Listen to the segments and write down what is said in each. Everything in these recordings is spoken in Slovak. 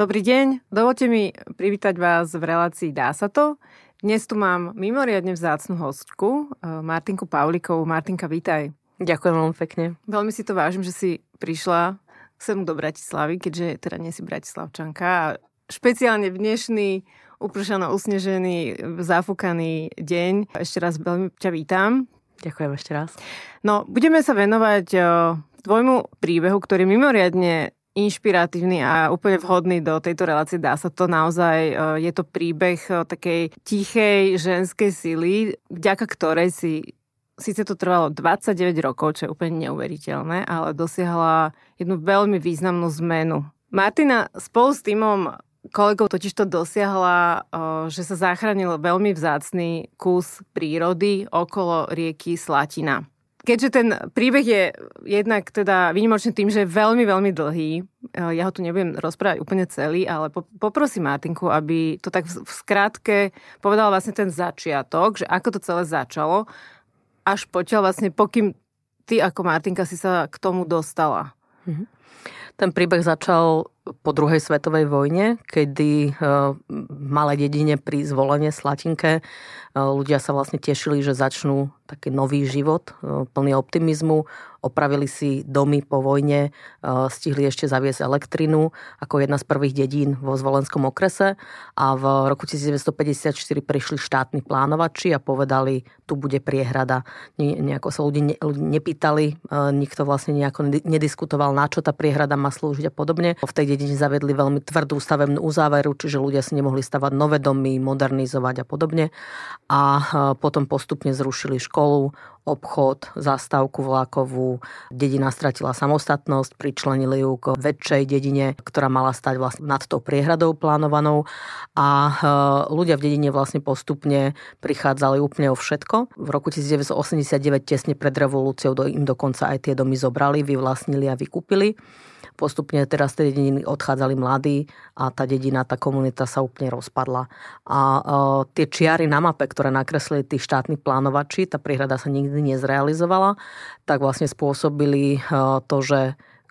Dobrý deň, dovolte mi privítať vás v relácii Dá sa to. Dnes tu mám mimoriadne vzácnu hostku, eh, Martinku Paulikovú. Martinka, vítaj. Ďakujem veľmi pekne. Veľmi si to vážim, že si prišla sem do Bratislavy, keďže teda nie si Bratislavčanka. A špeciálne v dnešný upršano usnežený, zafúkaný deň. Ešte raz veľmi ťa vítam. Ďakujem ešte raz. No, budeme sa venovať eh, tvojmu príbehu, ktorý mimoriadne inšpiratívny a úplne vhodný do tejto relácie. Dá sa to naozaj, e, je to príbeh e, takej tichej ženskej sily, vďaka ktorej si síce to trvalo 29 rokov, čo je úplne neuveriteľné, ale dosiahla jednu veľmi významnú zmenu. Martina spolu s týmom kolegov totiž to dosiahla, e, že sa zachránil veľmi vzácný kus prírody okolo rieky Slatina keďže ten príbeh je jednak teda výnimočný tým, že je veľmi, veľmi dlhý, eh, ja ho tu nebudem rozprávať úplne celý, ale poprosím Martinku, aby to tak v skratke povedala vlastne ten začiatok, že ako to celé začalo, až potiaľ vlastne, pokým ty ako Martinka si sa k tomu dostala. Mm-hmm. Ten príbeh začal po druhej svetovej vojne, kedy eh, v malej dedine pri zvolenie Slatinke eh, ľudia sa vlastne tešili, že začnú taký nový život, eh, plný optimizmu, opravili si domy po vojne, stihli ešte zaviesť elektrinu ako jedna z prvých dedín vo zvolenskom okrese a v roku 1954 prišli štátni plánovači a povedali, tu bude priehrada. Nejako sa ľudí nepýtali, nikto vlastne nejako nediskutoval, na čo tá priehrada má slúžiť a podobne. V tej dedine zavedli veľmi tvrdú stavebnú uzáveru, čiže ľudia si nemohli stavať nové domy, modernizovať a podobne. A potom postupne zrušili školu, obchod, zastávku vlakovú. Dedina stratila samostatnosť, pričlenili ju k väčšej dedine, ktorá mala stať vlastne nad tou priehradou plánovanou a ľudia v dedine vlastne postupne prichádzali úplne o všetko. V roku 1989 tesne pred revolúciou im dokonca aj tie domy zobrali, vyvlastnili a vykúpili postupne teraz z tej dediny odchádzali mladí a tá dedina, tá komunita sa úplne rozpadla. A uh, tie čiary na mape, ktoré nakreslili tí štátni plánovači, tá príhrada sa nikdy nezrealizovala, tak vlastne spôsobili uh, to, že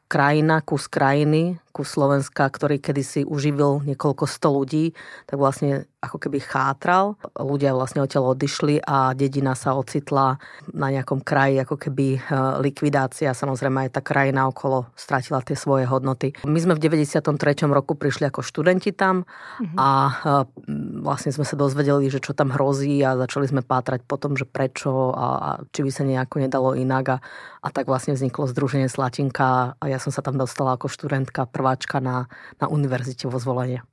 krajina, kus krajiny, kus Slovenska, ktorý kedysi uživil niekoľko sto ľudí, tak vlastne ako keby chátral. Ľudia vlastne odtiaľ odišli a dedina sa ocitla na nejakom kraji, ako keby e, likvidácia. Samozrejme aj tá krajina okolo stratila tie svoje hodnoty. My sme v 93. roku prišli ako študenti tam mm-hmm. a e, vlastne sme sa dozvedeli, že čo tam hrozí a začali sme pátrať po tom, že prečo a, a či by sa nejako nedalo inak a, a tak vlastne vzniklo Združenie Slatinka a ja som sa tam dostala ako študentka prváčka na, na univerzite vo zvolenie.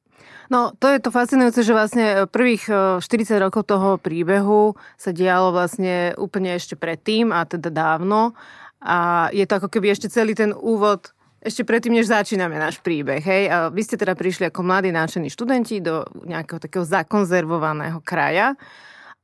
No, to je to fascinujúce, že vlastne prvých 40 e, rokov toho príbehu sa dialo vlastne úplne ešte predtým a teda dávno. A je to ako keby ešte celý ten úvod ešte predtým, než začíname náš príbeh. Hej? A vy ste teda prišli ako mladí náčení študenti do nejakého takého zakonzervovaného kraja.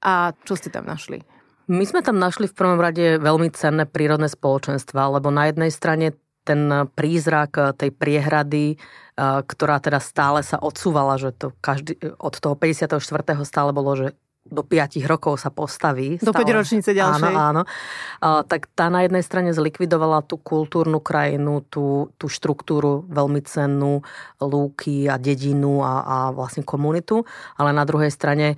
A čo ste tam našli? My sme tam našli v prvom rade veľmi cenné prírodné spoločenstva, lebo na jednej strane ten prízrak tej priehrady ktorá teda stále sa odsúvala, že to každý, od toho 54. stále bolo, že do 5 rokov sa postaví. Do 5 ročnice ďalšej. Áno, áno. A, tak tá na jednej strane zlikvidovala tú kultúrnu krajinu, tú, tú štruktúru veľmi cennú, lúky a dedinu a, a vlastne komunitu, ale na druhej strane e,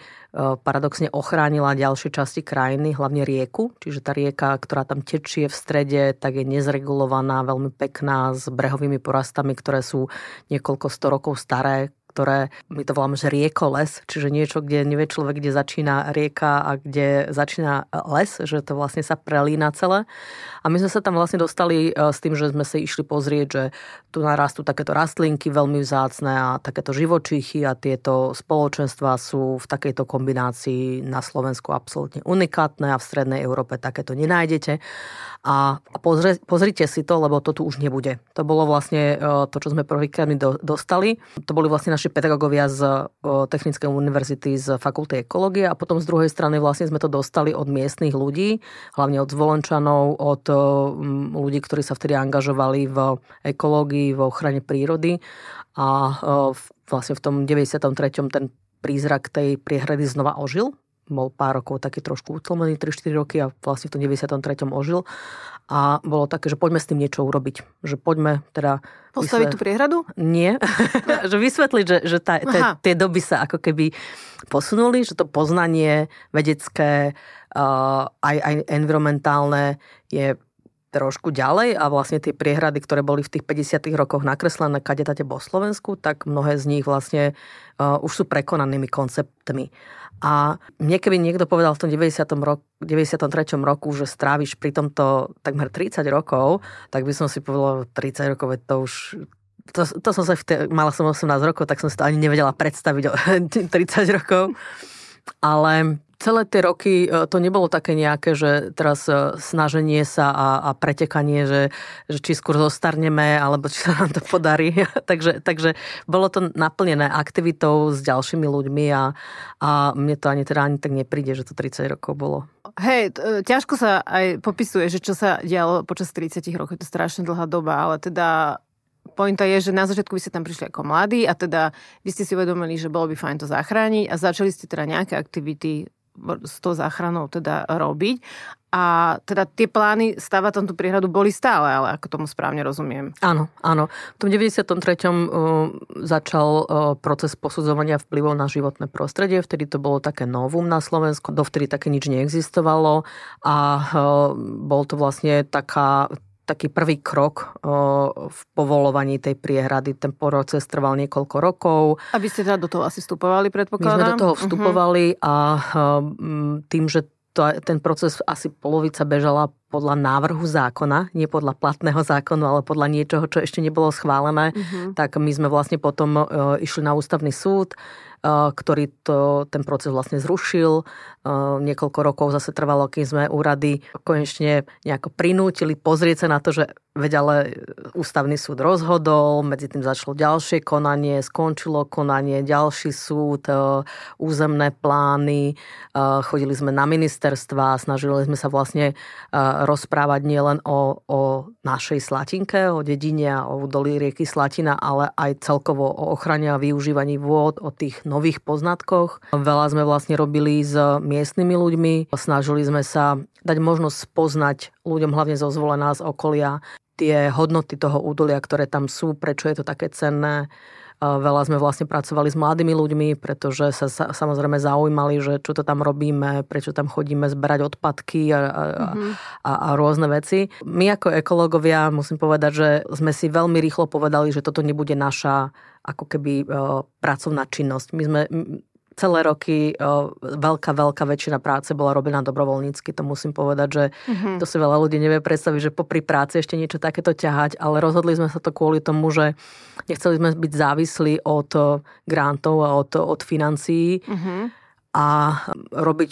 paradoxne ochránila ďalšie časti krajiny, hlavne rieku, čiže tá rieka, ktorá tam tečie v strede, tak je nezregulovaná, veľmi pekná, s brehovými porastami, ktoré sú niekoľko sto rokov staré, ktoré my to voláme, že riekoles, čiže niečo, kde nevie človek, kde začína rieka a kde začína les, že to vlastne sa prelína celé. A my sme sa tam vlastne dostali e, s tým, že sme si išli pozrieť, že tu narastú takéto rastlinky veľmi vzácne a takéto živočíchy a tieto spoločenstva sú v takejto kombinácii na Slovensku absolútne unikátne a v Strednej Európe takéto nenájdete. A pozri, pozrite si to, lebo to tu už nebude. To bolo vlastne e, to, čo sme prvýkrát dostali. To boli vlastne naši pedagógovia z Technickej univerzity z fakulty ekológie a potom z druhej strany vlastne sme to dostali od miestnych ľudí, hlavne od zvolenčanov, od ľudí, ktorí sa vtedy angažovali v ekológii, v ochrane prírody a vlastne v tom 93. ten prízrak tej priehrady znova ožil bol pár rokov taký trošku utlmený, 3-4 roky a vlastne v tom 93. ožil. a bolo také, že poďme s tým niečo urobiť. Že poďme teda... Postaviť tú priehradu? Nie. že vysvetliť, že, že tá, tá, tie doby sa ako keby posunuli, že to poznanie vedecké, uh, aj, aj environmentálne je trošku ďalej a vlastne tie priehrady, ktoré boli v tých 50 rokoch nakreslené kade tate po Slovensku, tak mnohé z nich vlastne uh, už sú prekonanými konceptmi. A mne keby niekto povedal v tom 90. Rok, 93. roku, že stráviš pri tomto takmer 30 rokov, tak by som si povedal, 30 rokov, to už to, to som sa, vtedy, mala som 18 rokov, tak som si to ani nevedela predstaviť o 30 rokov. Ale celé tie roky e, to nebolo také nejaké, že teraz e, snaženie sa a, a pretekanie, že, že či skôr zostarneme, alebo či sa nám to podarí. takže, takže bolo to naplnené aktivitou s ďalšími ľuďmi a, a mne to ani teda ani tak nepríde, že to 30 rokov bolo. Hej, e, ťažko sa aj popisuje, že čo sa dialo počas 30 rokov, je to strašne dlhá doba, ale teda Pointa je, že na začiatku vy ste tam prišli ako mladí a teda vy ste si uvedomili, že bolo by fajn to zachrániť a začali ste teda nejaké aktivity s tou záchranou teda robiť. A teda tie plány stavať tam tú priehradu boli stále, ale ako tomu správne rozumiem. Áno, áno. V tom 93. Uh, začal uh, proces posudzovania vplyvov na životné prostredie. Vtedy to bolo také novum na Slovensku. Dovtedy také nič neexistovalo a uh, bol to vlastne taká taký prvý krok v povolovaní tej priehrady. Ten proces trval niekoľko rokov. A vy ste teda do toho asi vstupovali, predpokladám? My sme do toho mhm. vstupovali uh-huh. a tým, že to, ten proces asi polovica bežala podľa návrhu zákona, nie podľa platného zákonu, ale podľa niečoho, čo ešte nebolo schválené, uh-huh. tak my sme vlastne potom išli na ústavný súd, ktorý to, ten proces vlastne zrušil. Niekoľko rokov zase trvalo, kým sme úrady konečne nejako prinútili pozrieť sa na to, že veď ale ústavný súd rozhodol, medzi tým začalo ďalšie konanie, skončilo konanie, ďalší súd, územné plány, chodili sme na ministerstva, snažili sme sa vlastne rozprávať nielen o, o našej Slatinke, o dedine a o údolí rieky Slatina, ale aj celkovo o ochrane a využívaní vôd, o tých nových poznatkoch. Veľa sme vlastne robili s miestnymi ľuďmi. Snažili sme sa dať možnosť spoznať ľuďom, hlavne zo zvolená z okolia, tie hodnoty toho údolia, ktoré tam sú, prečo je to také cenné. Veľa sme vlastne pracovali s mladými ľuďmi, pretože sa, samozrejme zaujímali, že čo to tam robíme, prečo tam chodíme zberať odpadky a, mm-hmm. a, a rôzne veci. My ako ekológovia musím povedať, že sme si veľmi rýchlo povedali, že toto nebude naša ako keby pracovná činnosť. My sme celé roky o, veľká, veľká väčšina práce bola robená dobrovoľnícky. To musím povedať, že mm-hmm. to si veľa ľudí nevie predstaviť, že popri práci ešte niečo takéto ťahať, ale rozhodli sme sa to kvôli tomu, že nechceli sme byť závislí od grantov a od, od financií mm-hmm. a robiť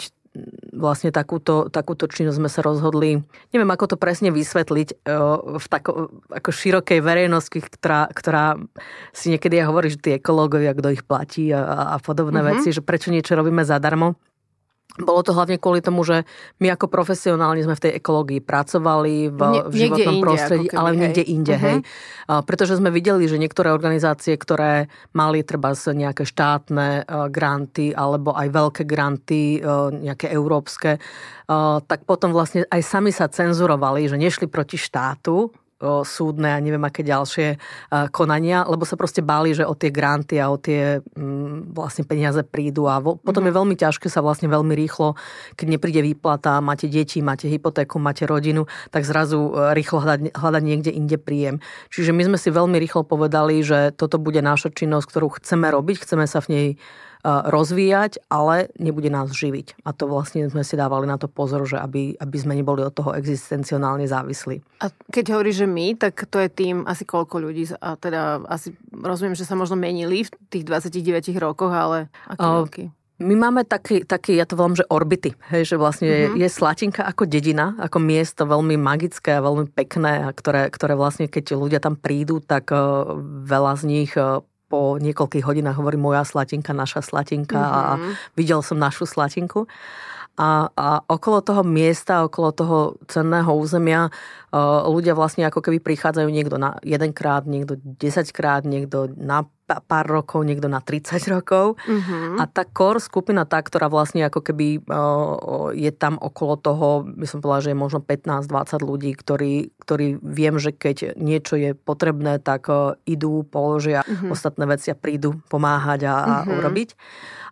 vlastne takúto, takúto činnosť sme sa rozhodli, neviem ako to presne vysvetliť e, v tako, ako širokej verejnosti, ktorá, ktorá si niekedy hovorí, že tí ekológovia, kto ich platí a, a podobné mm-hmm. veci, že prečo niečo robíme zadarmo. Bolo to hlavne kvôli tomu, že my ako profesionálni sme v tej ekológii pracovali v, v životnom prostredí, keby, ale niekde inde, uh-huh. hej. Pretože sme videli, že niektoré organizácie, ktoré mali treba nejaké štátne granty alebo aj veľké granty, nejaké európske, tak potom vlastne aj sami sa cenzurovali, že nešli proti štátu, súdne a neviem aké ďalšie konania, lebo sa proste báli, že o tie granty a o tie mm, vlastne peniaze prídu a potom mm-hmm. je veľmi ťažké sa vlastne veľmi rýchlo, keď nepríde výplata, máte deti, máte hypotéku, máte rodinu, tak zrazu e, rýchlo hľadať, hľadať niekde inde príjem. Čiže my sme si veľmi rýchlo povedali, že toto bude naša činnosť, ktorú chceme robiť, chceme sa v nej rozvíjať, ale nebude nás živiť. A to vlastne sme si dávali na to pozor, že aby, aby sme neboli od toho existenciálne závislí. A keď hovorí, že my, tak to je tým asi koľko ľudí, a teda asi rozumiem, že sa možno menili v tých 29 rokoch, ale aký uh, roky? My máme taký, taký, ja to volám, že orbity, hej, že vlastne mm-hmm. je, je Slatinka ako dedina, ako miesto veľmi magické a veľmi pekné, a ktoré, ktoré vlastne, keď ľudia tam prídu, tak uh, veľa z nich uh, po niekoľkých hodinách hovorí moja slatinka, naša slatinka mm-hmm. a mhm. videl som našu slatinku. A, a okolo toho miesta, okolo toho cenného územia ľudia vlastne ako keby prichádzajú niekto na jedenkrát, niekto desaťkrát, niekto na pár rokov, niekto na 30 rokov. Uh-huh. A tá core skupina, tá, ktorá vlastne ako keby je tam okolo toho, by som povedala, že je možno 15-20 ľudí, ktorí, ktorí viem, že keď niečo je potrebné, tak idú, položia uh-huh. ostatné veci a prídu pomáhať a, a uh-huh. urobiť.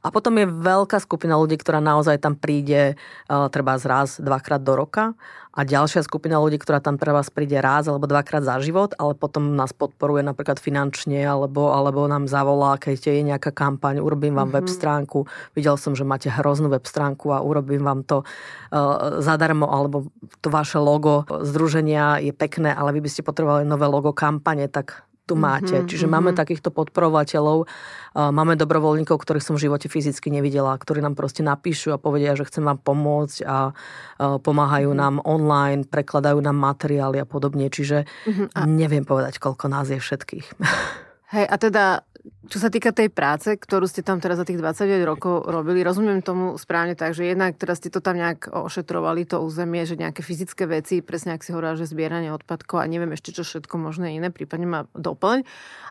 A potom je veľká skupina ľudí, ktorá naozaj tam príde treba raz, dvakrát do roka a ďalšia skupina ľudí, ktorá tam pre vás príde raz alebo dvakrát za život, ale potom nás podporuje napríklad finančne alebo, alebo nám zavolá, keď je nejaká kampaň, urobím vám mm-hmm. web stránku. Videl som, že máte hroznú web stránku a urobím vám to uh, zadarmo alebo to vaše logo združenia je pekné, ale vy by ste potrebovali nové logo kampane, tak tu máte. Mm-hmm, Čiže mm-hmm. máme takýchto podporovateľov, máme dobrovoľníkov, ktorých som v živote fyzicky nevidela, ktorí nám proste napíšu a povedia, že chcem vám pomôcť a pomáhajú mm-hmm. nám online, prekladajú nám materiály a podobne. Čiže mm-hmm. a... neviem povedať, koľko nás je všetkých. Hej, a teda čo sa týka tej práce, ktorú ste tam teraz za tých 29 rokov robili, rozumiem tomu správne tak, že jednak teraz ste to tam nejak ošetrovali, to územie, že nejaké fyzické veci, presne ak si hovorila, že zbieranie odpadkov a neviem ešte čo všetko možné iné, prípadne ma doplň.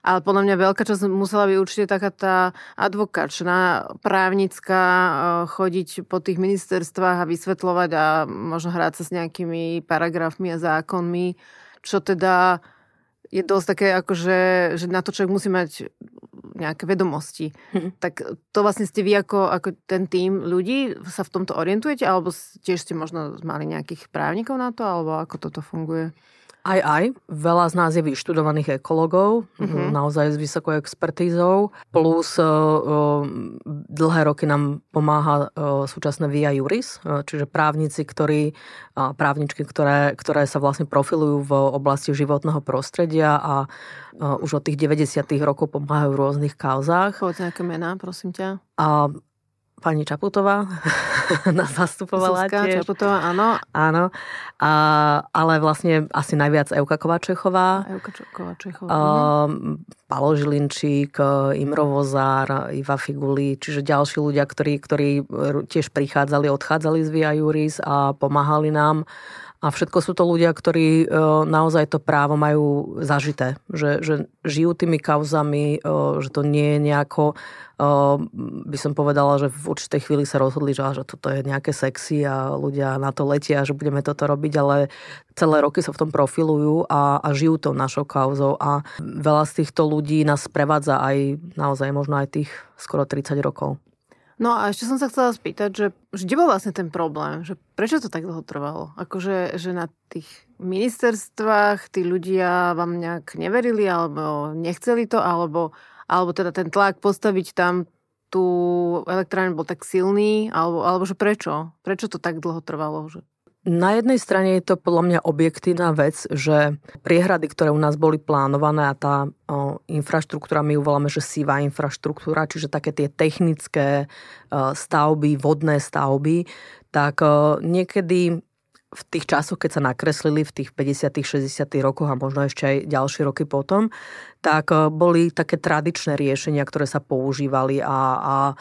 Ale podľa mňa veľká časť musela byť určite taká tá advokačná, právnická, eh, chodiť po tých ministerstvách a vysvetľovať a možno hrať sa s nejakými paragrafmi a zákonmi, čo teda je dosť také, akože, že na to človek musí mať nejaké vedomosti. Hm. Tak to vlastne ste vy ako, ako ten tým ľudí sa v tomto orientujete, alebo tiež ste možno mali nejakých právnikov na to, alebo ako toto funguje? Aj, aj. Veľa z nás je vyštudovaných ekologov, uh-huh. naozaj s vysokou expertízou, plus uh, dlhé roky nám pomáha uh, súčasné Via Juris, uh, čiže právnici, ktorí, uh, právničky, ktoré, ktoré sa vlastne profilujú v oblasti životného prostredia a uh, už od tých 90. rokov pomáhajú v rôznych kauzách. Povedz nejaké mená, prosím ťa. A pani Čaputová nás zastupovala Zuzka tiež. Čaputová, áno. Áno. A, ale vlastne asi najviac Euka Kovačechová. Euka Kovačechová. Uh, Palo Žilinčík, Imro Vozár, Iva Figuli, čiže ďalší ľudia, ktorí, ktorí tiež prichádzali, odchádzali z Via Juris a pomáhali nám. A všetko sú to ľudia, ktorí naozaj to právo majú zažité. Že, že žijú tými kauzami, že to nie je nejako by som povedala, že v určitej chvíli sa rozhodli, že, že toto je nejaké sexy a ľudia na to letia, že budeme toto robiť, ale celé roky sa v tom profilujú a, a žijú tou našou kauzou a veľa z týchto ľudí nás prevádza aj naozaj možno aj tých skoro 30 rokov. No a ešte som sa chcela spýtať, že, že kde bol vlastne ten problém? Že prečo to tak dlho trvalo? Akože že na tých ministerstvách tí ľudia vám nejak neverili alebo nechceli to, alebo alebo teda ten tlak postaviť tam tú elektrárne bol tak silný, alebo, alebo že prečo? Prečo to tak dlho trvalo? Že... Na jednej strane je to podľa mňa objektívna vec, že priehrady, ktoré u nás boli plánované a tá o, infraštruktúra, my ju voláme, že sivá infraštruktúra, čiže také tie technické o, stavby, vodné stavby, tak o, niekedy v tých časoch, keď sa nakreslili v tých 50 60 rokoch a možno ešte aj ďalšie roky potom, tak e, boli také tradičné riešenia, ktoré sa používali a, a e,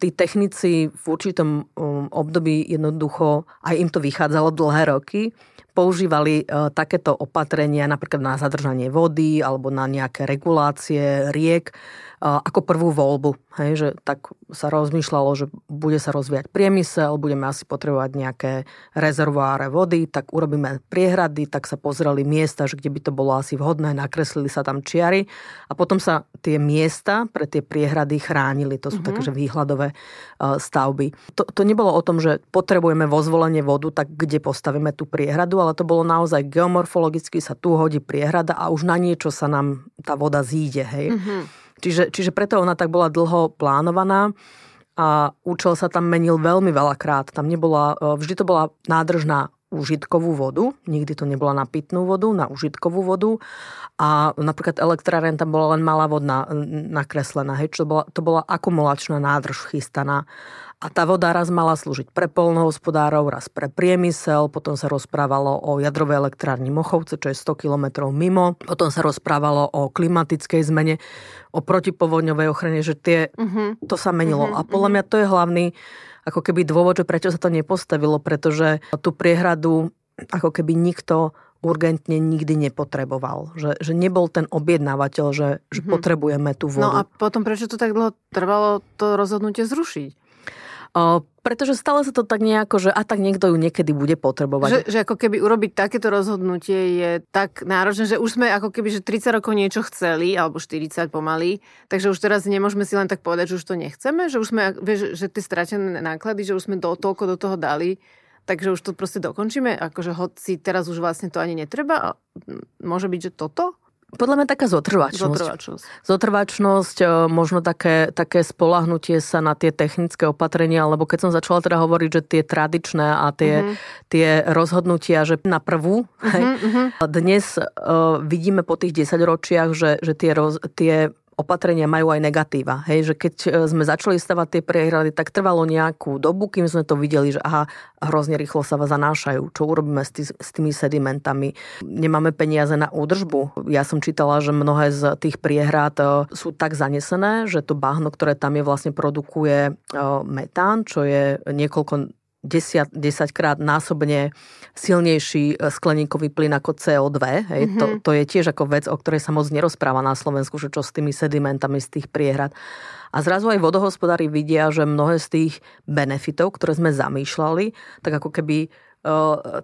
tí technici v určitom um, období jednoducho, aj im to vychádzalo dlhé roky, používali e, takéto opatrenia napríklad na zadržanie vody alebo na nejaké regulácie riek ako prvú voľbu. Hej, že tak sa rozmýšľalo, že bude sa rozvíjať priemysel, budeme asi potrebovať nejaké rezervoáre vody, tak urobíme priehrady, tak sa pozreli miesta, že kde by to bolo asi vhodné, nakreslili sa tam čiary a potom sa tie miesta pre tie priehrady chránili. To sú mm-hmm. také, že výhľadové stavby. To, to nebolo o tom, že potrebujeme vo zvolenie vodu, tak kde postavíme tú priehradu, ale to bolo naozaj geomorfologicky sa tu hodí priehrada a už na niečo sa nám tá voda zíde. Hej. Mm-hmm. Čiže, čiže preto ona tak bola dlho plánovaná a účel sa tam menil veľmi veľakrát. Tam nebola, e, vždy to bola nádrž na užitkovú vodu, nikdy to nebola na pitnú vodu, na užitkovú vodu. A napríklad elektráren tam bola len malá vodná nakreslená, hej, čo to bola, to bola akumulačná nádrž chystaná a tá voda raz mala slúžiť pre polnohospodárov, raz pre priemysel, potom sa rozprávalo o jadrovej elektrárni Mochovce, čo je 100 kilometrov mimo, potom sa rozprávalo o klimatickej zmene, o protipovodňovej ochrane, že tie, uh-huh. to sa menilo. Uh-huh. A podľa mňa to je hlavný ako keby dôvod, že prečo sa to nepostavilo, pretože tú priehradu ako keby nikto urgentne nikdy nepotreboval. Že, že nebol ten objednávateľ, že, že mm-hmm. potrebujeme tú vodu. No a potom prečo to tak dlho trvalo to rozhodnutie zrušiť? O, pretože stále sa to tak nejako, že a tak niekto ju niekedy bude potrebovať. Že, že ako keby urobiť takéto rozhodnutie je tak náročné, že už sme ako keby že 30 rokov niečo chceli, alebo 40 pomaly, takže už teraz nemôžeme si len tak povedať, že už to nechceme, že už sme, vieš, že tie stratené náklady, že už sme do, toľko do toho dali, takže už to proste dokončíme, akože hoci teraz už vlastne to ani netreba. Môže byť, že toto? Podľa mňa taká zotrvačnosť. Zotrvačnosť. Zotrvačnosť, e, možno také, také spolahnutie sa na tie technické opatrenia, lebo keď som začala teda hovoriť, že tie tradičné a tie, uh-huh. tie rozhodnutia, že na prvú, uh-huh, hej, uh-huh. dnes uh, vidíme po tých 10 ročiach, že, že tie, roz, tie opatrenia majú aj negatíva. Hej, že keď e, sme začali stavať tie priehrady, tak trvalo nejakú dobu, kým sme to videli, že aha, hrozne rýchlo sa zanášajú. Čo urobíme s, tý, s tými sedimentami? Nemáme peniaze na údržbu. Ja som čítala, že mnohé z tých priehrad e, sú tak zanesené, že to bahno, ktoré tam je, vlastne produkuje e, metán, čo je niekoľko 10, 10 krát násobne silnejší e, skleníkový plyn ako CO2. Hej. Mm-hmm. To, to je tiež ako vec, o ktorej sa moc nerozpráva na Slovensku, že čo s tými sedimentami z tých priehrad. A zrazu aj vodohospodári vidia, že mnohé z tých benefitov, ktoré sme zamýšľali, tak ako keby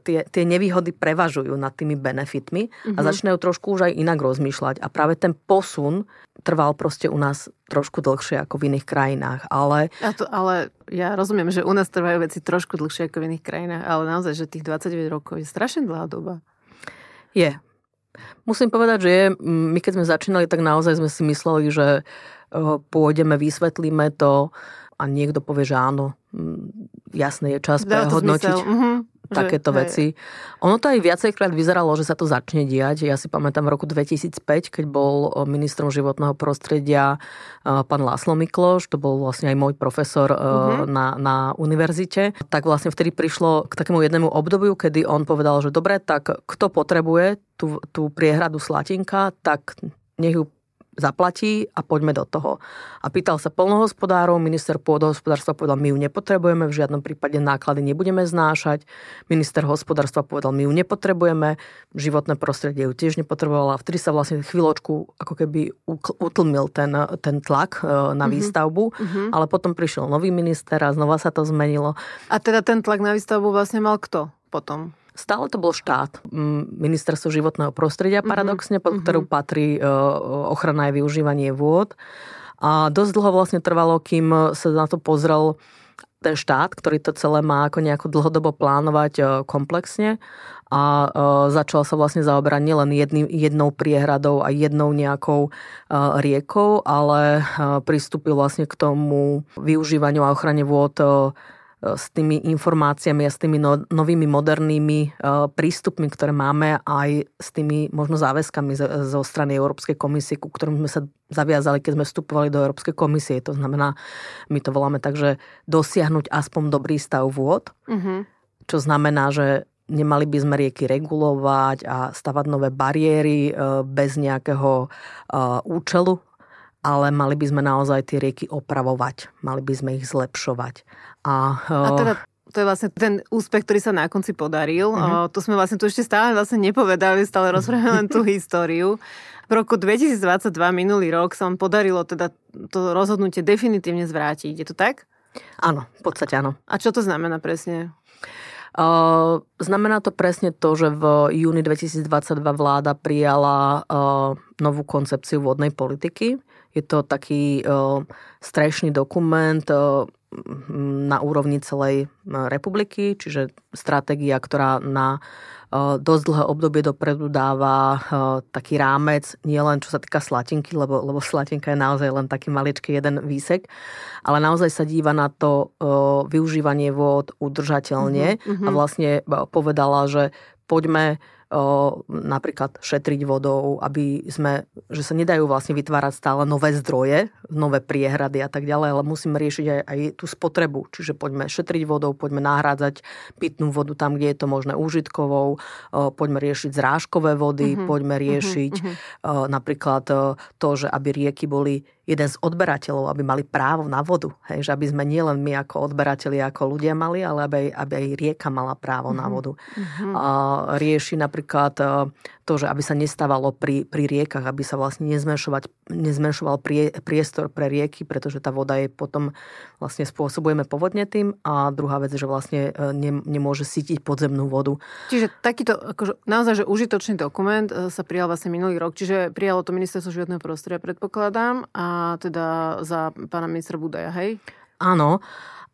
tie, tie nevýhody prevažujú nad tými benefitmi mm-hmm. a mhm. začínajú trošku už aj inak rozmýšľať. A práve ten posun trval proste u nás trošku dlhšie ako v iných krajinách. Ale... Ja to, ale ja rozumiem, že u nás trvajú veci trošku dlhšie ako v iných krajinách, ale naozaj, že tých 29 rokov je strašne dlhá doba. Je. Musím povedať, že je, my keď sme začínali, tak naozaj sme si mysleli, že pôjdeme, vysvetlíme to a niekto povie, že áno, jasné je čas prehodnotiť. Uh-huh takéto hej. veci. Ono to aj viacejkrát vyzeralo, že sa to začne diať. Ja si pamätám v roku 2005, keď bol ministrom životného prostredia pán Láslo Mikloš, to bol vlastne aj môj profesor uh-huh. na, na univerzite, tak vlastne vtedy prišlo k takému jednému obdobiu, kedy on povedal, že dobre, tak kto potrebuje tú, tú priehradu Slatinka, tak nech ju zaplatí a poďme do toho. A pýtal sa polnohospodárov, minister pôdohospodárstva povedal, my ju nepotrebujeme, v žiadnom prípade náklady nebudeme znášať. Minister hospodárstva povedal, my ju nepotrebujeme, životné prostredie ju tiež nepotrebovala. Vtedy sa vlastne chvíľočku ako keby utlmil ten, ten tlak e, na mm-hmm. výstavbu, mm-hmm. ale potom prišiel nový minister a znova sa to zmenilo. A teda ten tlak na výstavbu vlastne mal kto potom? Stále to bol štát, ministerstvo životného prostredia mhm, paradoxne, pod mhm. ktorú patrí e, ochrana aj využívanie vôd. A dosť dlho vlastne trvalo, kým sa na to pozrel ten štát, ktorý to celé má ako nejako dlhodobo plánovať e, komplexne a e, začal sa vlastne zaoberať nielen jedný, jednou priehradou a jednou nejakou riekou, ale pristúpil vlastne k tomu využívaniu a ochrane vôd s tými informáciami a s tými no, novými modernými e, prístupmi, ktoré máme aj s tými možno záväzkami zo strany Európskej komisie, ku ktorým sme sa zaviazali, keď sme vstupovali do Európskej komisie. To znamená, my to voláme tak, že dosiahnuť aspoň dobrý stav vôd, mm-hmm. čo znamená, že nemali by sme rieky regulovať a stavať nové bariéry e, bez nejakého e, účelu, ale mali by sme naozaj tie rieky opravovať, mali by sme ich zlepšovať. A, a teda to je vlastne ten úspech, ktorý sa na konci podaril. Mm-hmm. To sme vlastne tu ešte stále vlastne nepovedali, stále rozprávame len tú históriu. V roku 2022, minulý rok, sa vám podarilo teda to rozhodnutie definitívne zvrátiť. Je to tak? Áno, v podstate áno. A čo to znamená presne? Uh, znamená to presne to, že v júni 2022 vláda prijala uh, novú koncepciu vodnej politiky. Je to taký uh, strešný dokument, uh, na úrovni celej e, republiky, čiže stratégia, ktorá na e, dosť dlhé obdobie dopredu dáva e, taký rámec, nie len čo sa týka slatinky, lebo, lebo slatinka je naozaj len taký maličký jeden výsek, ale naozaj sa díva na to využívanie vôd udržateľne mm-hmm. a vlastne povedala, že poďme napríklad šetriť vodou, aby sme, že sa nedajú vlastne vytvárať stále nové zdroje, nové priehrady a tak ďalej, ale musíme riešiť aj, aj tú spotrebu. Čiže poďme šetriť vodou, poďme nahrádzať pitnú vodu tam, kde je to možné úžitkovou, poďme riešiť zrážkové vody, mm-hmm. poďme mhm, riešiť mm-hmm. napríklad to, že aby rieky boli jeden z odberateľov, aby mali právo na vodu. Hej, že aby sme nielen my ako odberatelia, ako ľudia mali, ale aby, aby aj rieka mala právo mm-hmm. na mhm. vodu. Mm-hmm. A rieši napríklad to, že aby sa nestávalo pri, pri riekach, aby sa vlastne nezmenšoval prie, priestor pre rieky, pretože tá voda je potom vlastne spôsobujeme povodne tým a druhá vec, že vlastne e, ne, nemôže sítiť podzemnú vodu. Čiže takýto akože, naozaj, že užitočný dokument e, sa prijal vlastne minulý rok, čiže prijalo to ministerstvo životného prostredia, predpokladám, a teda za pána ministra Budaja, hej? Áno.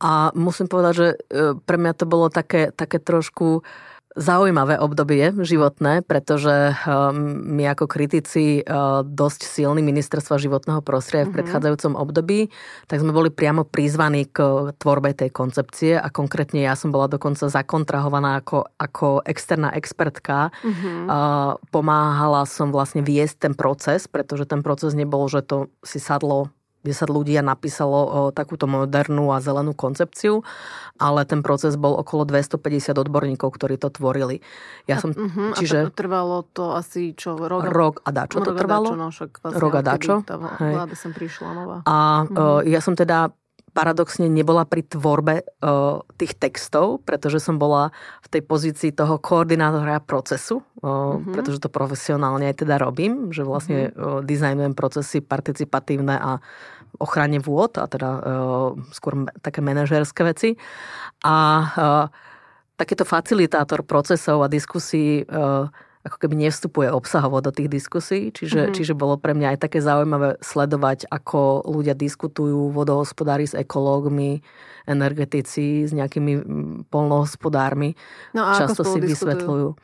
A musím povedať, že e, pre mňa to bolo také, také trošku zaujímavé obdobie životné, pretože um, my ako kritici uh, dosť silný ministerstva životného prostredia v mhm. predchádzajúcom období, tak sme boli priamo prizvaní k tvorbe tej koncepcie a konkrétne ja som bola dokonca zakontrahovaná ako, ako externá expertka. Uh, pomáhala som vlastne viesť ten proces, pretože ten proces nebol, že to si sadlo 10 ľudí a napísalo o, takúto modernú a zelenú koncepciu, ale ten proces bol okolo 250 odborníkov, ktorí to tvorili. Ja som, uh-huh, čiže... A trvalo to asi čo? Rok, rok a dačo to trvalo? Dačo, no, však vlastne rok a dačo. Tá vláda sem prišla nová. A uh-huh. ja som teda paradoxne nebola pri tvorbe uh, tých textov, pretože som bola v tej pozícii toho koordinátora procesu, uh, mm-hmm. pretože to profesionálne aj teda robím, že vlastne mm-hmm. uh, dizajnujem procesy participatívne a ochrane vôd, a teda uh, skôr také manažerské veci. A uh, takýto facilitátor procesov a diskusí uh, ako keby nevstupuje obsahovo do tých diskusí, čiže, mm-hmm. čiže bolo pre mňa aj také zaujímavé sledovať, ako ľudia diskutujú, vodohospodári s ekológmi, energetici, s nejakými polnohospodármi. No a Často si vysvetľujú.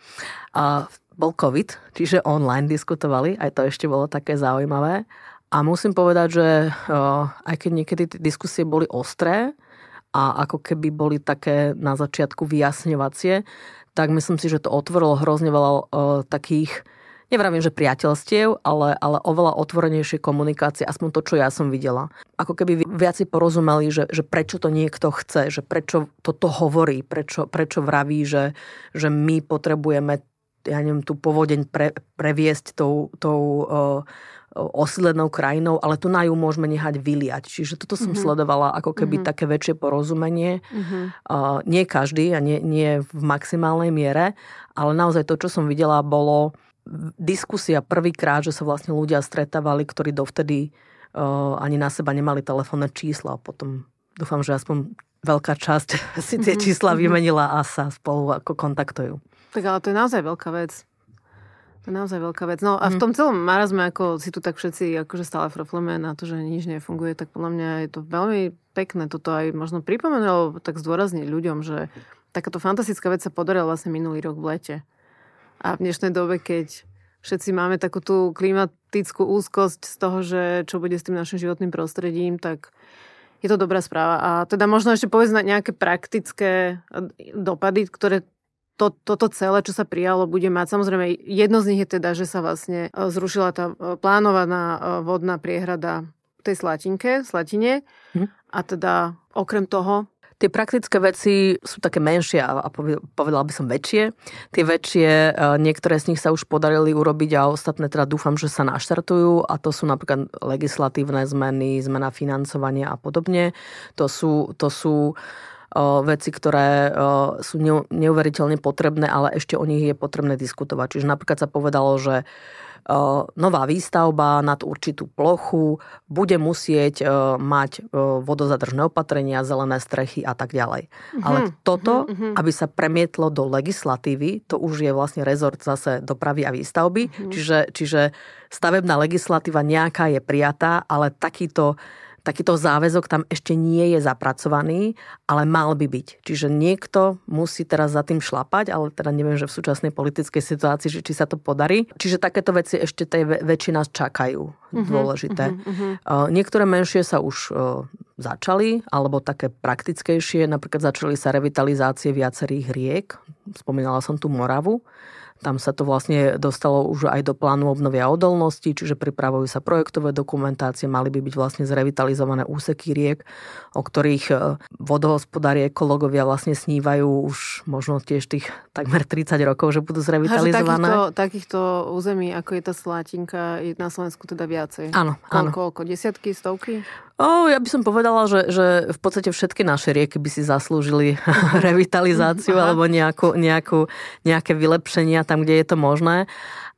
A bol COVID, čiže online diskutovali, aj to ešte bolo také zaujímavé. A musím povedať, že aj keď niekedy tie diskusie boli ostré, a ako keby boli také na začiatku vyjasňovacie, tak myslím si, že to otvorilo hrozne veľa uh, takých, nevravím, že priateľstiev, ale, ale oveľa otvorenejšie komunikácie, aspoň to, čo ja som videla. Ako keby viaci porozumeli, že, že prečo to niekto chce, že prečo toto hovorí, prečo, prečo vraví, že, že my potrebujeme ja neviem, tú povodeň pre, previesť tou, tou uh, osídlenou krajinou, ale tu na ju môžeme nehať vyliať. Čiže toto som mm-hmm. sledovala ako keby mm-hmm. také väčšie porozumenie. Mm-hmm. Uh, nie každý a nie, nie v maximálnej miere, ale naozaj to, čo som videla, bolo diskusia prvýkrát, že sa vlastne ľudia stretávali, ktorí dovtedy uh, ani na seba nemali telefónne čísla. Potom dúfam, že aspoň veľká časť si tie mhm. čísla vymenila a sa spolu ako kontaktujú. Tak ale to je naozaj veľká vec. To je naozaj veľká vec. No a v mhm. tom celom marazme, ako si tu tak všetci akože stále frofleme na to, že nič nefunguje, tak podľa mňa je to veľmi pekné toto aj možno pripomenulo, tak zdôrazniť ľuďom, že takáto fantastická vec sa podarila vlastne minulý rok v lete. A v dnešnej dobe, keď všetci máme takú tú klimatickú úzkosť z toho, že čo bude s tým našim životným prostredím, tak je to dobrá správa. A teda možno ešte povedať nejaké praktické dopady, ktoré to, toto celé, čo sa prijalo, bude mať. Samozrejme, jedno z nich je teda, že sa vlastne e, zrušila tá e, plánovaná e, vodná priehrada tej Slatinke, Slatine. Hm. A teda okrem toho Tie praktické veci sú také menšie a povedala by som väčšie. Tie väčšie, niektoré z nich sa už podarili urobiť a ostatné teda dúfam, že sa naštartujú a to sú napríklad legislatívne zmeny, zmena financovania a podobne. To sú, to sú veci, ktoré sú neuveriteľne potrebné, ale ešte o nich je potrebné diskutovať. Čiže napríklad sa povedalo, že nová výstavba nad určitú plochu bude musieť mať vodozadržné opatrenia, zelené strechy a tak ďalej. Mm-hmm. Ale toto, mm-hmm. aby sa premietlo do legislatívy, to už je vlastne rezort zase dopravy a výstavby. Mm-hmm. Čiže, čiže stavebná legislatíva nejaká je prijatá, ale takýto takýto záväzok tam ešte nie je zapracovaný, ale mal by byť. Čiže niekto musí teraz za tým šlapať, ale teda neviem, že v súčasnej politickej situácii, že či sa to podarí. Čiže takéto veci ešte tej väčšie nás čakajú. Uh-huh, dôležité. Uh-huh, uh-huh. Niektoré menšie sa už začali, alebo také praktickejšie. Napríklad začali sa revitalizácie viacerých riek. Spomínala som tu Moravu Tam sa to vlastne dostalo už aj do plánu obnovia odolnosti, čiže pripravujú sa projektové dokumentácie, mali by byť vlastne zrevitalizované úseky riek, o ktorých e, vodohospodári, ekológovia vlastne snívajú už možno tiež tých takmer 30 rokov, že budú zrevitalizované. Takýchto, takýchto území, ako je tá Slátinka, je na Slovensku teda viacej. Áno, áno. Koľko? Desiatky, stovky? O, ja by som povedala, že, že v podstate všetky naše rieky by si zaslúžili revitalizáciu alebo nejakú, nejakú, nejaké vylepšenia tam, kde je to možné.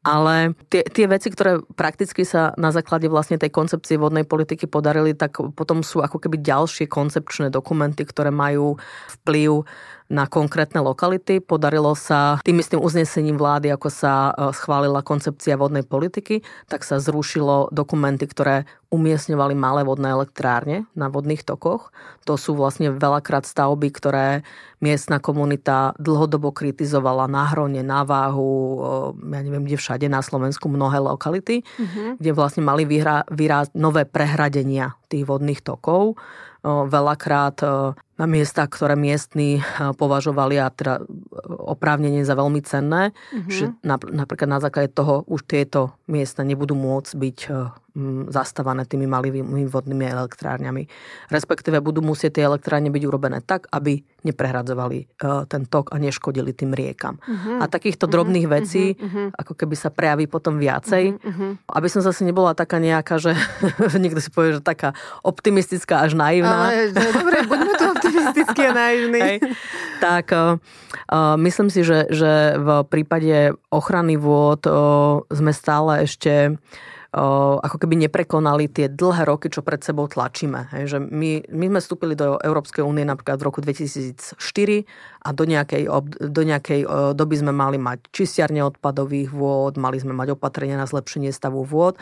Ale tie, tie veci, ktoré prakticky sa na základe vlastne tej koncepcie vodnej politiky podarili, tak potom sú ako keby ďalšie koncepčné dokumenty, ktoré majú vplyv na konkrétne lokality. Podarilo sa tým istým uznesením vlády, ako sa e, schválila koncepcia vodnej politiky, tak sa zrušilo dokumenty, ktoré umiestňovali malé vodné elektrárne na vodných tokoch. To sú vlastne veľakrát stavby, ktoré miestna komunita dlhodobo kritizovala na hrone, na váhu, e, ja neviem, kde všade na Slovensku mnohé lokality, mm-hmm. kde vlastne mali vyrásť nové prehradenia tých vodných tokov veľakrát na miesta, ktoré miestni považovali a teda oprávnenie za veľmi cenné, mm-hmm. že napríklad na základe toho už tieto miesta nebudú môcť byť zastávané tými malými vodnými elektrárňami. Respektíve budú musieť tie elektrárne byť urobené tak, aby neprehradzovali ten tok a neškodili tým riekam. Uh-huh. A takýchto uh-huh. drobných vecí, uh-huh. ako keby sa prejaví potom viacej. Uh-huh. Aby som zase nebola taká nejaká, že niekto si povie, že taká optimistická až naivná. Ale, dobre, buďme to optimistickí a naivní. Hej. Tak uh, myslím si, že, že v prípade ochrany vôd uh, sme stále ešte ako keby neprekonali tie dlhé roky, čo pred sebou tlačíme. Hej, že my, my sme vstúpili do Európskej únie napríklad v roku 2004 a do nejakej, do nejakej doby sme mali mať čistiarne odpadových vôd, mali sme mať opatrenia na zlepšenie stavu vôd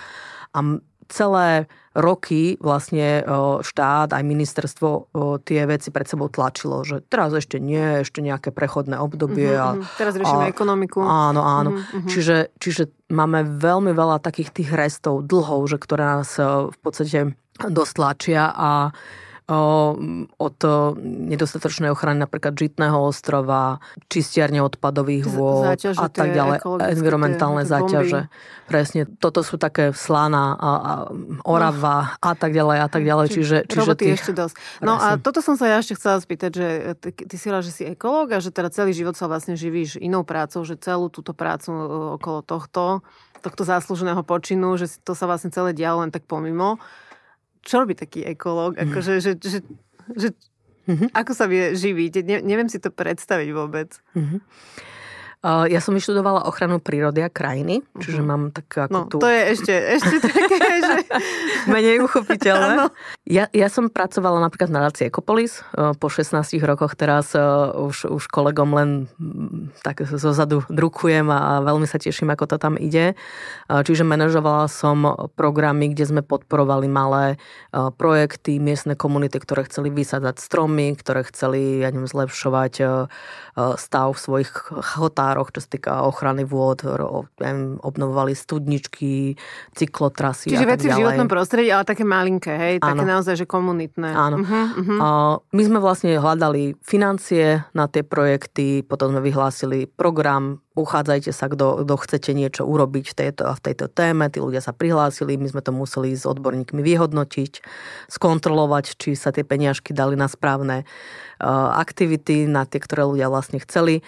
a celé roky vlastne štát aj ministerstvo tie veci pred sebou tlačilo, že teraz ešte nie, ešte nejaké prechodné obdobie. Uh-huh, a, teraz riešime a, ekonomiku. Áno, áno. Uh-huh. Čiže, čiže máme veľmi veľa takých tých restov, dlhov, že ktoré nás v podstate dosť tlačia a od nedostatočnej ochrany napríklad Žitného ostrova, čistiarne odpadových vôd záťaže, a tak ďalej, environmentálne tie, záťaže. Presne, toto sú také slana a, a orava no. a tak ďalej a tak ďalej. Čiže, čiže Roboty tých, ešte dosť. No presne. a toto som sa ja ešte chcela spýtať, že ty, ty si že si ekológ a že teda celý život sa vlastne živíš inou prácou, že celú túto prácu e, okolo tohto, tohto záslužného počinu, že to sa vlastne celé dialo len tak pomimo čo robí taký ekológ? Mhm. Akože, že, že, že, mm-hmm. Ako sa vie živiť? Ne, neviem si to predstaviť vôbec. Mm-hmm. Ja som vyštudovala ochranu prírody a krajiny, čiže uh-huh. mám tak ako no, tu... to je ešte, ešte také, že... Menej uchopiteľné. Ja, ja som pracovala napríklad na Daci Ecopolis. Po 16 rokoch teraz už, už kolegom len mm, tak zozadu drukujem a veľmi sa teším, ako to tam ide. Čiže manažovala som programy, kde sme podporovali malé projekty, miestne komunity, ktoré chceli vysadzať stromy, ktoré chceli ja neviem, zlepšovať stav svojich chotách požiároch, čo sa týka ochrany vôd, obnovovali studničky, cyklotrasy Čiže a tak veci v životnom prostredí, ale také malinké, hej? Áno. Také naozaj, že komunitné. Áno. Uh-huh, uh-huh. A my sme vlastne hľadali financie na tie projekty, potom sme vyhlásili program, uchádzajte sa, kto, kto chcete niečo urobiť v tejto v tejto téme. Tí ľudia sa prihlásili, my sme to museli s odborníkmi vyhodnotiť, skontrolovať, či sa tie peniažky dali na správne aktivity, na tie, ktoré ľudia vlastne chceli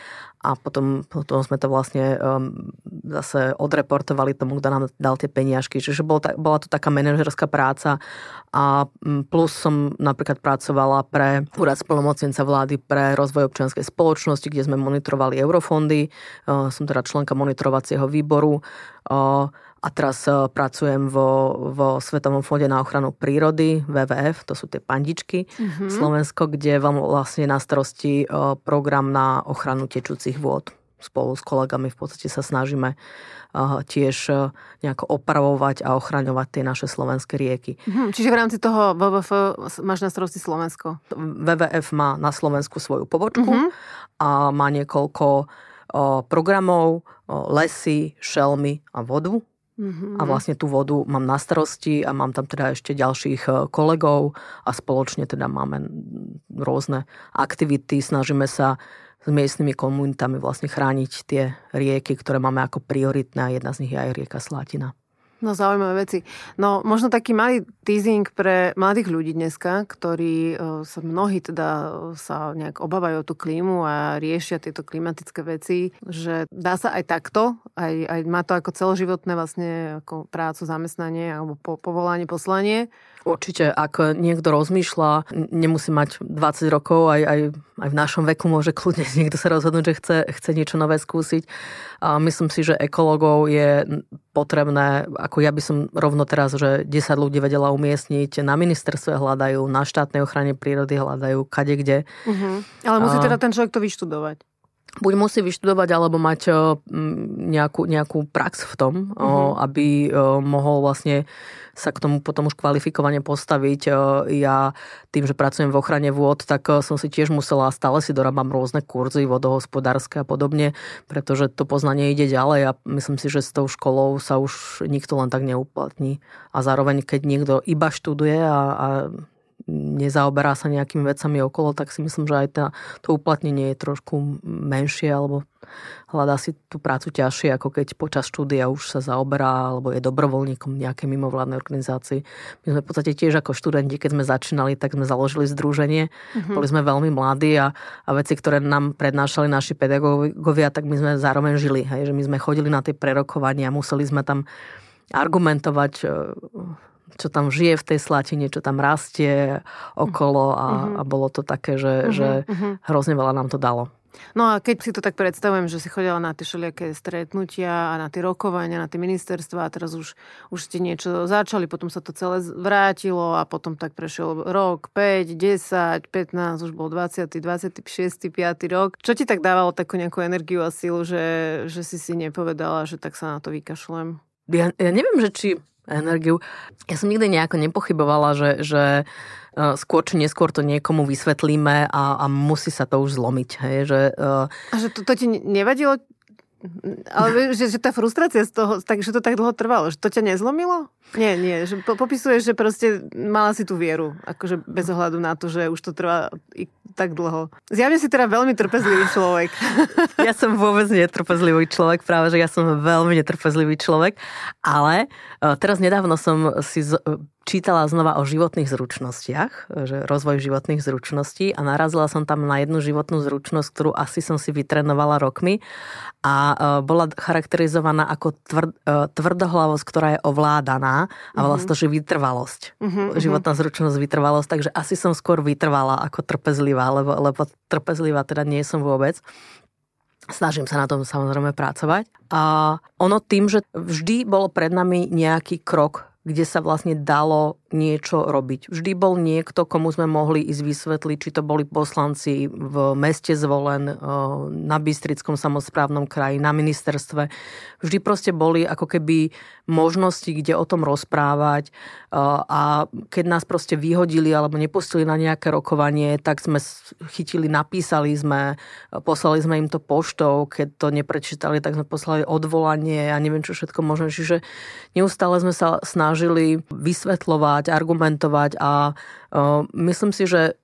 a potom, potom sme to vlastne um, zase odreportovali tomu, kto nám dal tie peniažky. Čiže bol ta, bola to taká manažerská práca a mm, plus som napríklad pracovala pre úrad spolomocnenca vlády pre rozvoj občianskej spoločnosti, kde sme monitorovali eurofondy. Uh, som teda členka monitorovacieho výboru. Uh, a teraz e, pracujem vo, vo Svetovom fonde na ochranu prírody, WWF, to sú tie pandičky, mm-hmm. Slovensko, kde vám vlastne na starosti e, program na ochranu tečúcich vôd. Spolu s kolegami v podstate sa snažíme e, tiež nejako opravovať a ochraňovať tie naše slovenské rieky. Mm, čiže v rámci toho WWF máš na starosti Slovensko? WWF má na Slovensku svoju pobočku mm-hmm. a má niekoľko programov, lesy, šelmy a vodu Mm-hmm. A vlastne tú vodu mám na starosti a mám tam teda ešte ďalších e, kolegov a spoločne teda máme rôzne aktivity. Snažíme sa s miestnymi komunitami vlastne chrániť tie rieky, ktoré máme ako prioritné a jedna z nich je aj rieka Slatina. No zaujímavé veci. No možno taký malý teasing pre mladých ľudí dneska, ktorí e, sa mnohí teda e, sa nejak obávajú o tú klímu a riešia tieto klimatické veci, že dá sa aj takto, aj, aj má to ako celoživotné vlastne ako prácu, zamestnanie alebo po, povolanie, poslanie. Určite, ak niekto rozmýšľa, nemusí mať 20 rokov, aj, aj, aj v našom veku môže kľudne niekto sa rozhodnúť, že chce, chce niečo nové skúsiť. A myslím si, že ekologov je potrebné, ako ja by som rovno teraz, že 10 ľudí vedela umiestniť, na ministerstve hľadajú, na štátnej ochrane prírody hľadajú, kade kde. Uh-huh. Ale musí teda ten človek to vyštudovať buď musí vyštudovať alebo mať nejakú, nejakú prax v tom, uh-huh. aby mohol vlastne sa k tomu potom už kvalifikovane postaviť. Ja tým, že pracujem v ochrane vôd, tak som si tiež musela, stále si dorábam rôzne kurzy vodohospodárske a podobne, pretože to poznanie ide ďalej a myslím si, že s tou školou sa už nikto len tak neuplatní. A zároveň, keď niekto iba študuje a, a nezaoberá sa nejakými vecami okolo, tak si myslím, že aj tá, to uplatnenie je trošku menšie alebo hľadá si tú prácu ťažšie, ako keď počas štúdia už sa zaoberá alebo je dobrovoľníkom nejakej mimovládnej organizácii. My sme v podstate tiež ako študenti, keď sme začínali, tak sme založili združenie. Mm-hmm. Boli sme veľmi mladí a, a veci, ktoré nám prednášali naši pedagógovia, tak my sme zároveň žili. Hej, že my sme chodili na tie prerokovania, museli sme tam argumentovať čo tam žije v tej slatine, čo tam rastie okolo a, uh-huh. a bolo to také, že, uh-huh. že uh-huh. hrozne veľa nám to dalo. No a keď si to tak predstavujem, že si chodila na tie všelijaké stretnutia a na tie rokovania, na tie ministerstva a teraz už, už ste niečo začali, potom sa to celé vrátilo a potom tak prešiel rok, 5, 10, 15, už bol 20, 26, 5 rok. Čo ti tak dávalo takú nejakú energiu a silu, že, že si si nepovedala, že tak sa na to vykašlem? Ja, ja neviem, že či energiu. Ja som nikdy nejako nepochybovala, že, že e, skôr či neskôr to niekomu vysvetlíme a, a musí sa to už zlomiť. Hej, že, uh... A že to, to ti nevadilo? Ale že, že tá frustrácia z toho, takže to tak dlho trvalo, že to ťa nezlomilo? Nie, nie, že popisuješ, že proste mala si tú vieru, akože bez ohľadu na to, že už to trvá tak dlho. Zjavne si teda veľmi trpezlivý človek. Ja som vôbec netrpezlivý človek, práve že ja som veľmi netrpezlivý človek, ale e, teraz nedávno som si z, čítala znova o životných zručnostiach, že rozvoj životných zručností a narazila som tam na jednu životnú zručnosť, ktorú asi som si vytrenovala rokmi a e, bola charakterizovaná ako tvrd, tvrdohlavosť, ktorá je ovládaná a vlastne to, že vytrvalosť. Uh-huh, Životná zručnosť, vytrvalosť, takže asi som skôr vytrvala ako trpezlivá lebo, lebo trpezlivá teda nie som vôbec. Snažím sa na tom samozrejme pracovať. A ono tým, že vždy bol pred nami nejaký krok, kde sa vlastne dalo niečo robiť. Vždy bol niekto, komu sme mohli ísť vysvetliť, či to boli poslanci v meste zvolen, eh, na Bystrickom samozprávnom kraji, na ministerstve. Vždy proste boli ako keby možnosti, kde o tom rozprávať eh, a keď nás proste vyhodili alebo nepustili na nejaké rokovanie, tak sme chytili, napísali sme, poslali sme im to poštou, keď to neprečítali, tak sme poslali odvolanie a neviem čo všetko možné. Čiže neustále sme sa snažili vysvetľovať argumentovať, argumentovať a myslím si, že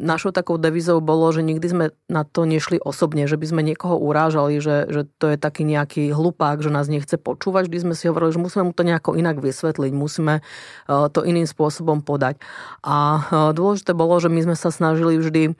našou takou devizou bolo, že nikdy sme na to nešli osobne, že by sme niekoho urážali, že, že to je taký nejaký hlupák, že nás nechce počúvať. Vždy sme si hovorili, že musíme mu to nejako inak vysvetliť, musíme to iným spôsobom podať. A dôležité bolo, že my sme sa snažili vždy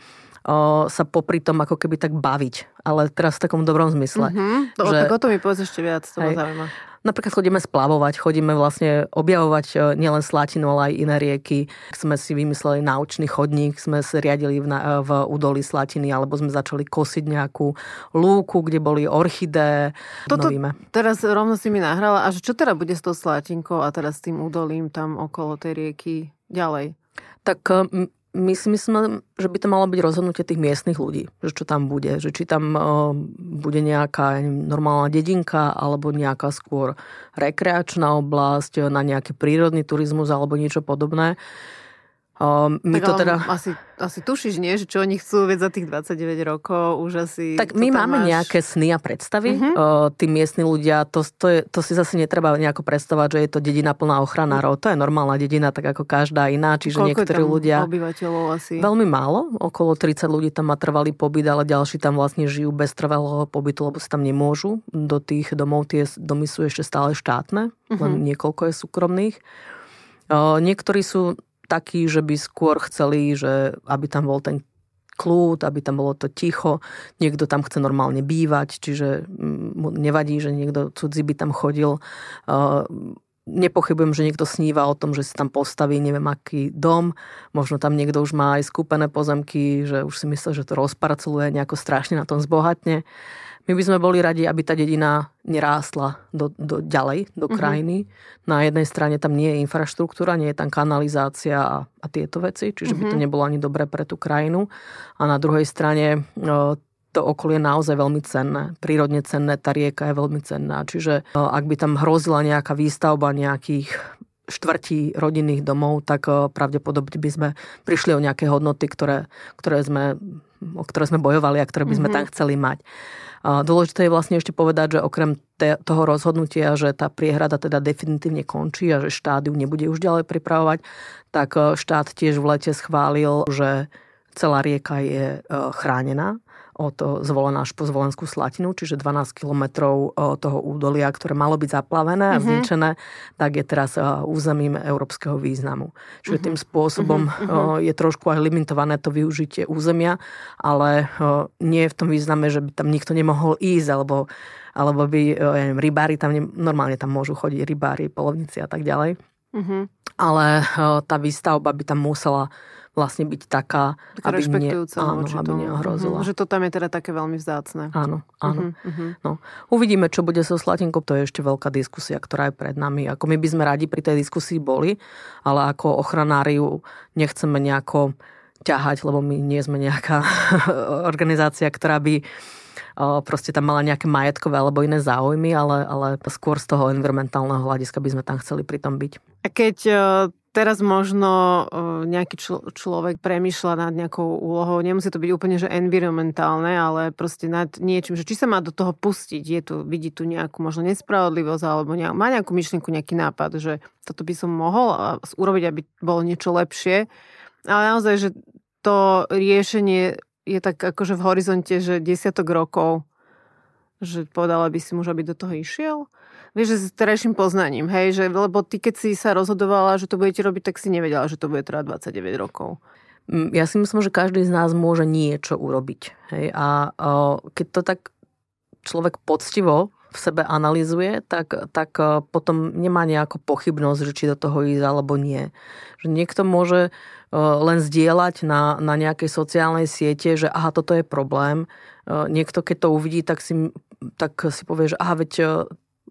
sa popri tom ako keby tak baviť, ale teraz v takom dobrom zmysle. Mm-hmm. Že, tak o to mi povedz ešte viac, to ma zaujíma. Napríklad chodíme splavovať, chodíme vlastne objavovať e, nielen Slatinu, ale aj iné rieky. Sme si vymysleli naučný chodník, sme sa riadili v, e, v údolí Slatiny, alebo sme začali kosiť nejakú lúku, kde boli orchidé. Toto Novíme. teraz rovno si mi nahrala. A čo teda bude s tou Slatinkou a teraz s tým údolím tam okolo tej rieky ďalej? Tak e, my si myslíme, že by to malo byť rozhodnutie tých miestnych ľudí, že čo tam bude, že či tam uh, bude nejaká normálna dedinka alebo nejaká skôr rekreačná oblasť na nejaký prírodný turizmus alebo niečo podobné. Um, my tak to teda... Asi, asi tušíš, nie? Že čo oni chcú vedieť za tých 29 rokov, už asi... Tak my máme máš... nejaké sny a predstavy. Uh-huh. Uh, tí miestni ľudia, to, to, je, to si zase netreba nejako predstavať, že je to dedina plná ochranárov. To je normálna dedina, tak ako každá iná. Čiže Koľko niektorí ľudia... obyvateľov asi? Veľmi málo. Okolo 30 ľudí tam má trvalý pobyt, ale ďalší tam vlastne žijú bez trvalého pobytu, lebo sa tam nemôžu. Do tých domov tie domy sú ešte stále štátne, uh-huh. len niekoľko je súkromných. Uh, niektorí sú takí, že by skôr chceli, že aby tam bol ten kľud, aby tam bolo to ticho, niekto tam chce normálne bývať, čiže mm, mu nevadí, že niekto cudzí by tam chodil. Nepochybujem, že niekto sníva o tom, že si tam postaví neviem aký dom, možno tam niekto už má aj skúpené pozemky, že už si myslí, že to rozparceluje nejako strašne na tom zbohatne. My by sme boli radi, aby tá dedina nerástla do, do, ďalej, do mhm. krajiny. Uh-huh. Na jednej strane tam nie je infraštruktúra, nie je tam kanalizácia a, a tieto veci, čiže uh-huh. by to mhm. nebolo ani dobré pre tú krajinu. A na druhej strane to okolie je naozaj veľmi cenné. Prírodne cenné, tá rieka je veľmi cenná. Čiže ak by tam hrozila nejaká výstavba nejakých štvrtí rodinných domov, tak pravdepodobne by sme prišli o nejaké hodnoty, ktoré, ktoré sme, o ktoré sme bojovali a ktoré by sme mm-hmm. tam chceli mať. Dôležité je vlastne ešte povedať, že okrem toho rozhodnutia, že tá priehrada teda definitívne končí a že štát ju nebude už ďalej pripravovať, tak e, štát tiež v lete schválil, že celá rieka je e, chránená od zvolená až po Zvolenskú Slatinu, čiže 12 kilometrov toho údolia, ktoré malo byť zaplavené a mhm. zničené, mm-hmm. tak je teraz územím európskeho významu. Čiže mm-hmm. tým spôsobom mm-hmm. je trošku aj limitované to využitie územia, ale nie je v tom význame, že by tam nikto nemohol ísť, alebo, alebo by, ja neviem, rybári tam, ne, normálne tam môžu chodiť rybári, polovníci a tak ďalej. Mm-hmm. Ale tá výstavba by tam musela vlastne byť taká, taká aby, ne, áno, aby neohrozila. Uh-huh, že to tam je teda také veľmi vzácne. Áno, áno. Uh-huh. No. Uvidíme, čo bude so Slatinkou, to je ešte veľká diskusia, ktorá je pred nami. Ako my by sme radi pri tej diskusii boli, ale ako ochranári nechceme nejako ťahať, lebo my nie sme nejaká organizácia, ktorá by proste tam mala nejaké majetkové alebo iné záujmy, ale, ale skôr z toho environmentálneho hľadiska by sme tam chceli pritom byť. A keď teraz možno nejaký čl- človek premýšľa nad nejakou úlohou, nemusí to byť úplne, že environmentálne, ale proste nad niečím, že či sa má do toho pustiť, je tu, vidí tu nejakú možno nespravodlivosť, alebo nejak, má nejakú myšlienku, nejaký nápad, že toto by som mohol urobiť, aby bolo niečo lepšie. Ale naozaj, že to riešenie je tak akože v horizonte, že desiatok rokov, že povedala by si muž, aby do toho išiel. Vieš, že s terajším poznaním, hej, že lebo ty, keď si sa rozhodovala, že to budete robiť, tak si nevedela, že to bude trvať 29 rokov. Mm, ja si myslím, že každý z nás môže niečo urobiť. Hej? A o, keď to tak človek poctivo v sebe analizuje, tak, tak potom nemá nejakú pochybnosť, že či do toho ísť alebo nie. Že niekto môže len zdieľať na, na nejakej sociálnej siete, že aha, toto je problém. Niekto, keď to uvidí, tak si, tak si povie, že aha, veď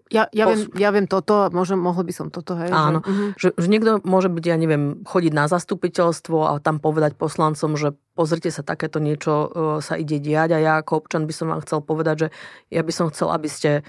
ja, ja, viem, ja viem toto, môžem, mohol by som toto, hej. Áno, že, uh-huh. že, že niekto môže byť, ja neviem, chodiť na zastupiteľstvo a tam povedať poslancom, že pozrite sa, takéto niečo uh, sa ide diať a ja ako občan by som vám chcel povedať, že ja by som chcel, aby ste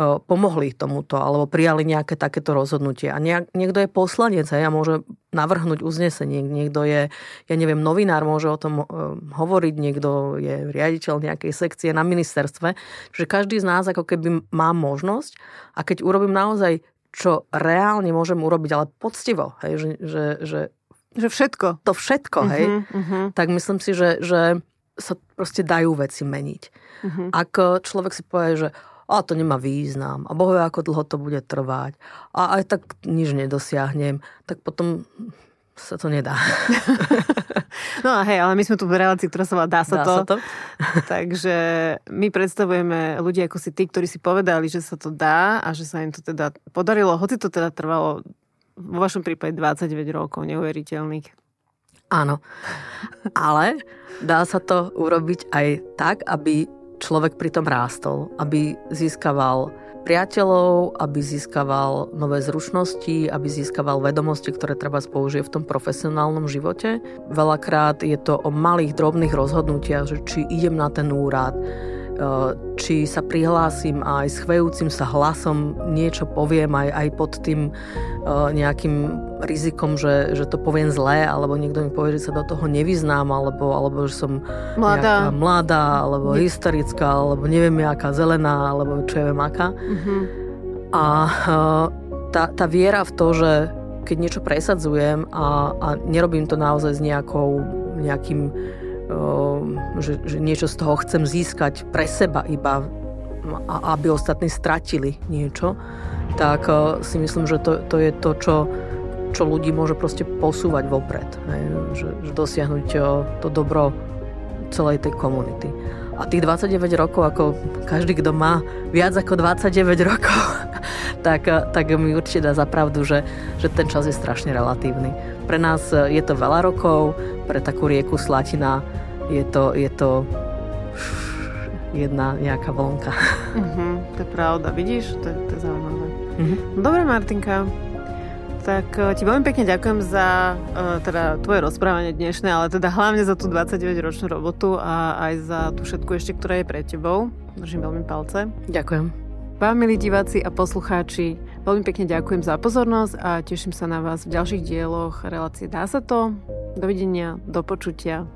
pomohli tomuto alebo prijali nejaké takéto rozhodnutie. A nejak, niekto je poslanec a môže navrhnúť uznesenie, niekto je, ja neviem, novinár môže o tom hovoriť, niekto je riaditeľ nejakej sekcie na ministerstve. Čiže každý z nás ako keby má možnosť a keď urobím naozaj, čo reálne môžem urobiť, ale poctivo, hej, že, že, že že všetko. To všetko, hej. Uh-huh, uh-huh. Tak myslím si, že, že sa proste dajú veci meniť. Uh-huh. Ak človek si povie, že a to nemá význam a bohe, ako dlho to bude trvať a aj tak nič nedosiahnem, tak potom sa to nedá. No a hej, ale my sme tu v relácii, ktorá sa volá Dá sa Dá to. Sa to. Takže my predstavujeme ľudí ako si tí, ktorí si povedali, že sa to dá a že sa im to teda podarilo, hoci to teda trvalo vo vašom prípade 29 rokov, neuveriteľných. Áno, ale dá sa to urobiť aj tak, aby človek pritom rástol, aby získaval priateľov, aby získaval nové zručnosti, aby získaval vedomosti, ktoré treba použije v tom profesionálnom živote. Veľakrát je to o malých, drobných rozhodnutiach, že či idem na ten úrad, či sa prihlásim a aj s chvejúcim sa hlasom niečo poviem aj, aj pod tým nejakým rizikom, že, že to poviem zlé, alebo niekto mi povie, že sa do toho nevyznám, alebo, alebo že som mladá, mladá alebo Nie. hysterická, alebo neviem aká zelená, alebo čo ja viem aká. Uh-huh. A tá, tá viera v to, že keď niečo presadzujem a, a nerobím to naozaj s nejakou, nejakým že, že niečo z toho chcem získať pre seba iba, aby ostatní stratili niečo, tak si myslím, že to, to je to, čo, čo ľudí môže proste posúvať vopred. Že, že dosiahnuť to dobro celej tej komunity. A tých 29 rokov, ako každý, kto má viac ako 29 rokov, tak, tak mi určite dá za pravdu, že, že ten čas je strašne relatívny. Pre nás je to veľa rokov, pre takú rieku Slatina je to, je to jedna nejaká vlnka. Uh-huh, to je pravda, vidíš? To je, to je zaujímavé. Uh-huh. Dobre, Martinka, tak e, ti veľmi pekne ďakujem za uh, teda tvoje rozprávanie dnešné, ale teda hlavne za tú 29-ročnú robotu a aj za tú všetku ešte, ktorá je pred tebou. Držím veľmi palce. Ďakujem. Vám, milí diváci a poslucháči, veľmi pekne ďakujem za pozornosť a teším sa na vás v ďalších dieloch relácie Dá sa to. Dovidenia, do počutia.